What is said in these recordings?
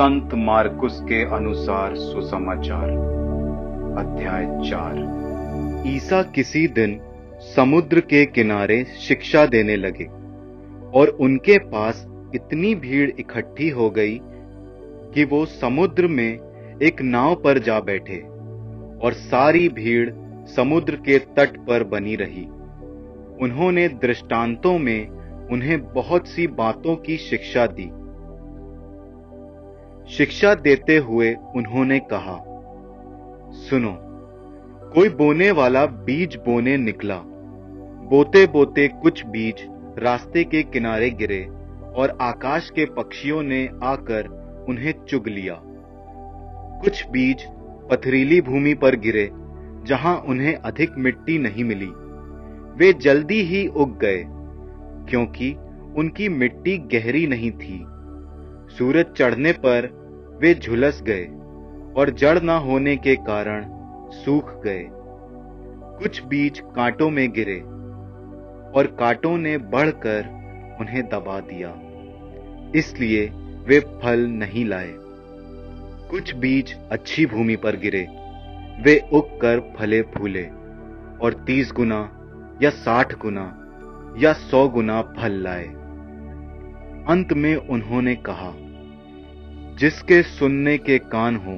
संत मार्कुस के अनुसार सुसमाचार। अध्याय चार। ईसा किसी दिन समुद्र के किनारे शिक्षा देने लगे और उनके पास इतनी भीड़ इकट्ठी हो गई कि वो समुद्र में एक नाव पर जा बैठे और सारी भीड़ समुद्र के तट पर बनी रही। उन्होंने दृष्टांतों में उन्हें बहुत सी बातों की शिक्षा दी। शिक्षा देते हुए उन्होंने कहा, सुनो, कोई बोने वाला बीज बोने निकला। बोते बोते कुछ बीज रास्ते के किनारे गिरे और आकाश के पक्षियों ने आकर उन्हें चुग लिया। कुछ बीज पथरीली भूमि पर गिरे, जहाँ उन्हें अधिक मिट्टी नहीं मिली। वे जल्दी ही उग गए, क्योंकि उनकी मिट्टी गहरी नहीं थी। सूरज चढ़ने पर वे झुलस गए और जड़ न होने के कारण सूख गए। कुछ बीज कांटों में गिरे और कांटों ने बढ़कर उन्हें दबा दिया। इसलिए वे फल नहीं लाए। कुछ बीज अच्छी भूमि पर गिरे। वे उग कर फले फूले और तीस गुना या साठ गुना या सौ गुना फल लाए। अंत में उन्होंने कहा जिसके सुनने के कान हो,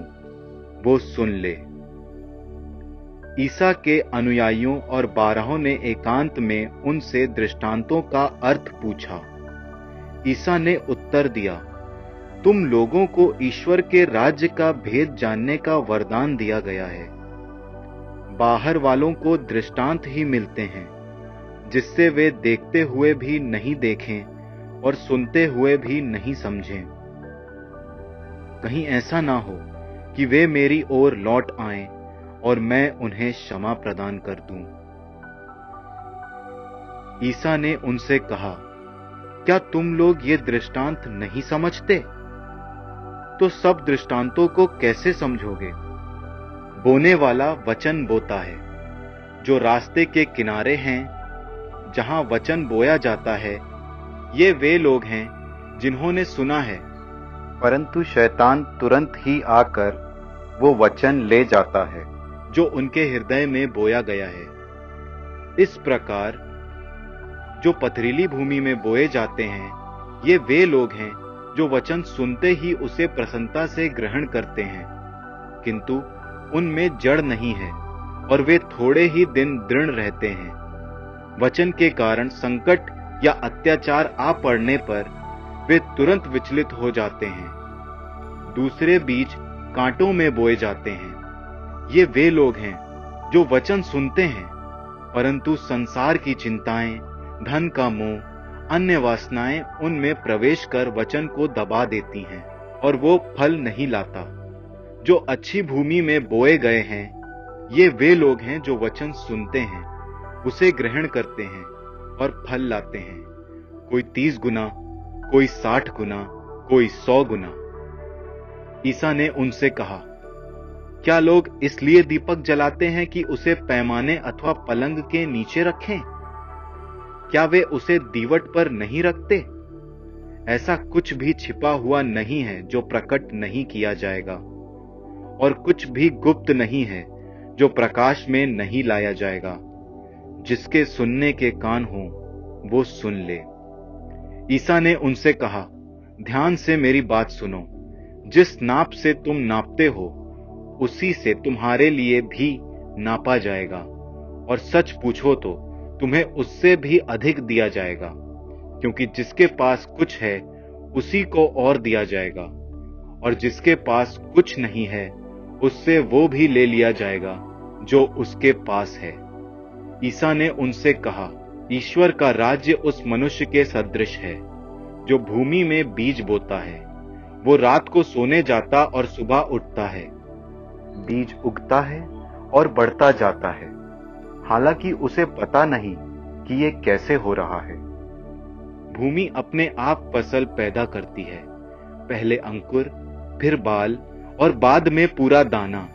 वो सुन ले। ईसा के अनुयायियों और बारहों ने एकांत में उनसे दृष्टांतों का अर्थ पूछा। ईसा ने उत्तर दिया, तुम लोगों को ईश्वर के राज्य का भेद जानने का वरदान दिया गया है। बाहर वालों को दृष्टांत ही मिलते हैं, जिससे वे देखते हुए भी नहीं देखें और सुनते हुए भी नहीं समझें। कहीं ऐसा ना हो कि वे मेरी ओर लौट आए और मैं उन्हें क्षमा प्रदान कर दूँ। ईसा ने उनसे कहा, क्या तुम लोग ये दृष्टांत नहीं समझते? तो सब दृष्टांतों को कैसे समझोगे? बोने वाला वचन बोता है, जो रास्ते के किनारे हैं, जहाँ वचन बोया जाता है, ये वे लोग हैं जिन्होंने सुना है। परंतु शैतान तुरंत ही आकर वो वचन ले जाता है, जो उनके हृदय में बोया गया है। इस प्रकार जो पथरीली भूमि में बोए जाते हैं, ये वे लोग हैं जो वचन सुनते ही उसे प्रसन्नता से ग्रहण करते हैं। किंतु उनमें जड़ नहीं है, और वे थोड़े ही दिन दृढ़ रहते हैं। वचन के कारण संकट या अत्याचार आ पड़ने पर वे तुरंत विचलित हो जाते हैं। दूसरे बीज कांटों में बोए जाते हैं। ये वे लोग हैं जो वचन सुनते हैं, परंतु संसार की चिंताएँ, धन का मोह, अन्य वासनाएँ उनमें प्रवेश कर वचन को दबा देती हैं और वो फल नहीं लाता। जो अच्छी भूमि में बोए गए हैं, ये वे लोग हैं जो वचन सुनते हैं, उसे ग्रहण करते हैं और फल लाते हैं। कोई तीस गुना कोई साठ गुना, कोई सौ गुना। ईसा ने उनसे कहा, क्या लोग इसलिए दीपक जलाते हैं कि उसे पैमाने अथवा पलंग के नीचे रखें? क्या वे उसे दीवट पर नहीं रखते? ऐसा कुछ भी छिपा हुआ नहीं है जो प्रकट नहीं किया जाएगा, और कुछ भी गुप्त नहीं है जो प्रकाश में नहीं लाया जाएगा। जिसके सुनने के कान हो, वो सुन ले। ईसा ने उनसे कहा, ध्यान से मेरी बात सुनो। जिस नाप से तुम नापते हो, उसी से तुम्हारे लिए भी नापा जाएगा। और सच पूछो तो तुम्हें उससे भी अधिक दिया जाएगा, क्योंकि जिसके पास कुछ है, उसी को और दिया जाएगा। और जिसके पास कुछ नहीं है, उससे वो भी ले लिया जाएगा, जो उसके पास है। ईसा ने उनसे कहा ईश्वर का राज्य उस मनुष्य के सदृश है, जो भूमि में बीज बोता है। वो रात को सोने जाता और सुबह उठता है। बीज उगता है और बढ़ता जाता है। हालाँकि उसे पता नहीं कि ये कैसे हो रहा है। भूमि अपने आप फ़सल पैदा करती है। पहले अंकुर, फिर बाल और बाद में पूरा दाना।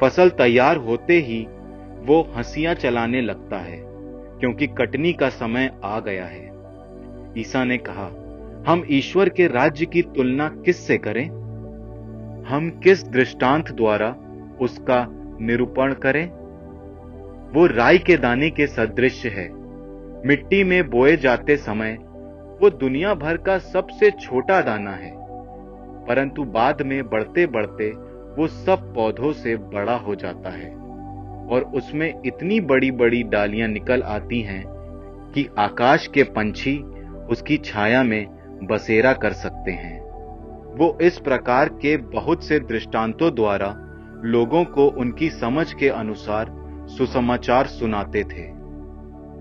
फ़सल तैयार होते ही वो हंसियाँ चलाने लगता है। क्योंकि कटनी का समय आ गया है। ईसा ने कहा, हम ईश्वर के राज्य की तुलना किससे करें? हम किस दृष्टांत द्वारा उसका निरूपण करें? वो राई के दाने के सदृश है। मिट्टी में बोए जाते समय वो दुनिया भर का सबसे छोटा दाना है। परंतु बाद में बढ़ते बढ़ते वो सब पौधों से बड़ा हो जाता है। और उसमें इतनी बड़ी बड़ी डालियाँ निकल आती हैं कि आकाश के पंछी उसकी छाया में बसेरा कर सकते हैं। वो इस प्रकार के बहुत से दृष्टांतों द्वारा लोगों को उनकी समझ के अनुसार सुसमाचार सुनाते थे।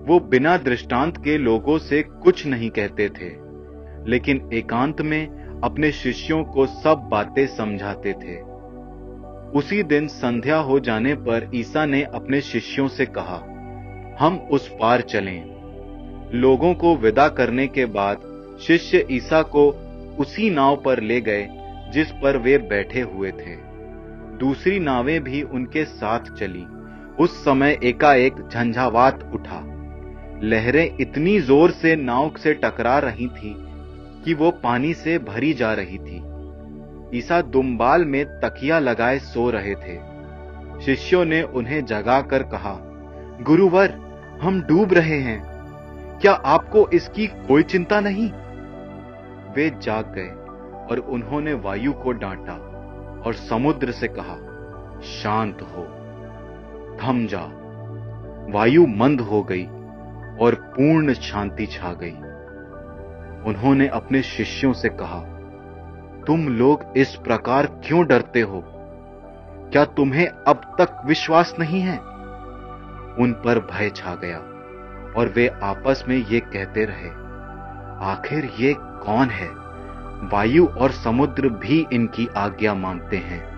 वो बिना दृष्टांत के लोगों से कुछ नहीं कहते थे, लेकिन एकांत में अपने शिष्यों को सब बातें समझाते थे। उसी दिन संध्या हो जाने पर ईसा ने अपने शिष्यों से कहा, हम उस पार चलें। लोगों को विदा करने के बाद शिष्य ईसा को उसी नाव पर ले गए, जिस पर वे बैठे हुए थे। दूसरी नावें भी उनके साथ चली। उस समय एकाएक झंझावात उठा। लहरें इतनी ज़ोर से नाव से टकरा रही थी कि वो पानी से भरी जा रही थी। ईसा दुम्बाल में तकिया लगाए सो रहे थे। शिष्यों ने उन्हें जगाकर कहा, गुरुवर, हम डूब रहे हैं। क्या आपको इसकी कोई चिंता नहीं? वे जाग गए और उन्होंने वायु को डांटा और समुद्र से कहा, शांत हो, थम जा। वायु मंद हो गई और पूर्ण शांति छा गई। उन्होंने अपने शिष्यों से कहा तुम लोग इस प्रकार क्यों डरते हो? क्या तुम्हें अब तक विश्वास नहीं है? उन पर भय छा गया, और वे आपस में ये कहते रहे, आखिर ये कौन है? वायु और समुद्र भी इनकी आज्ञा मांगते हैं।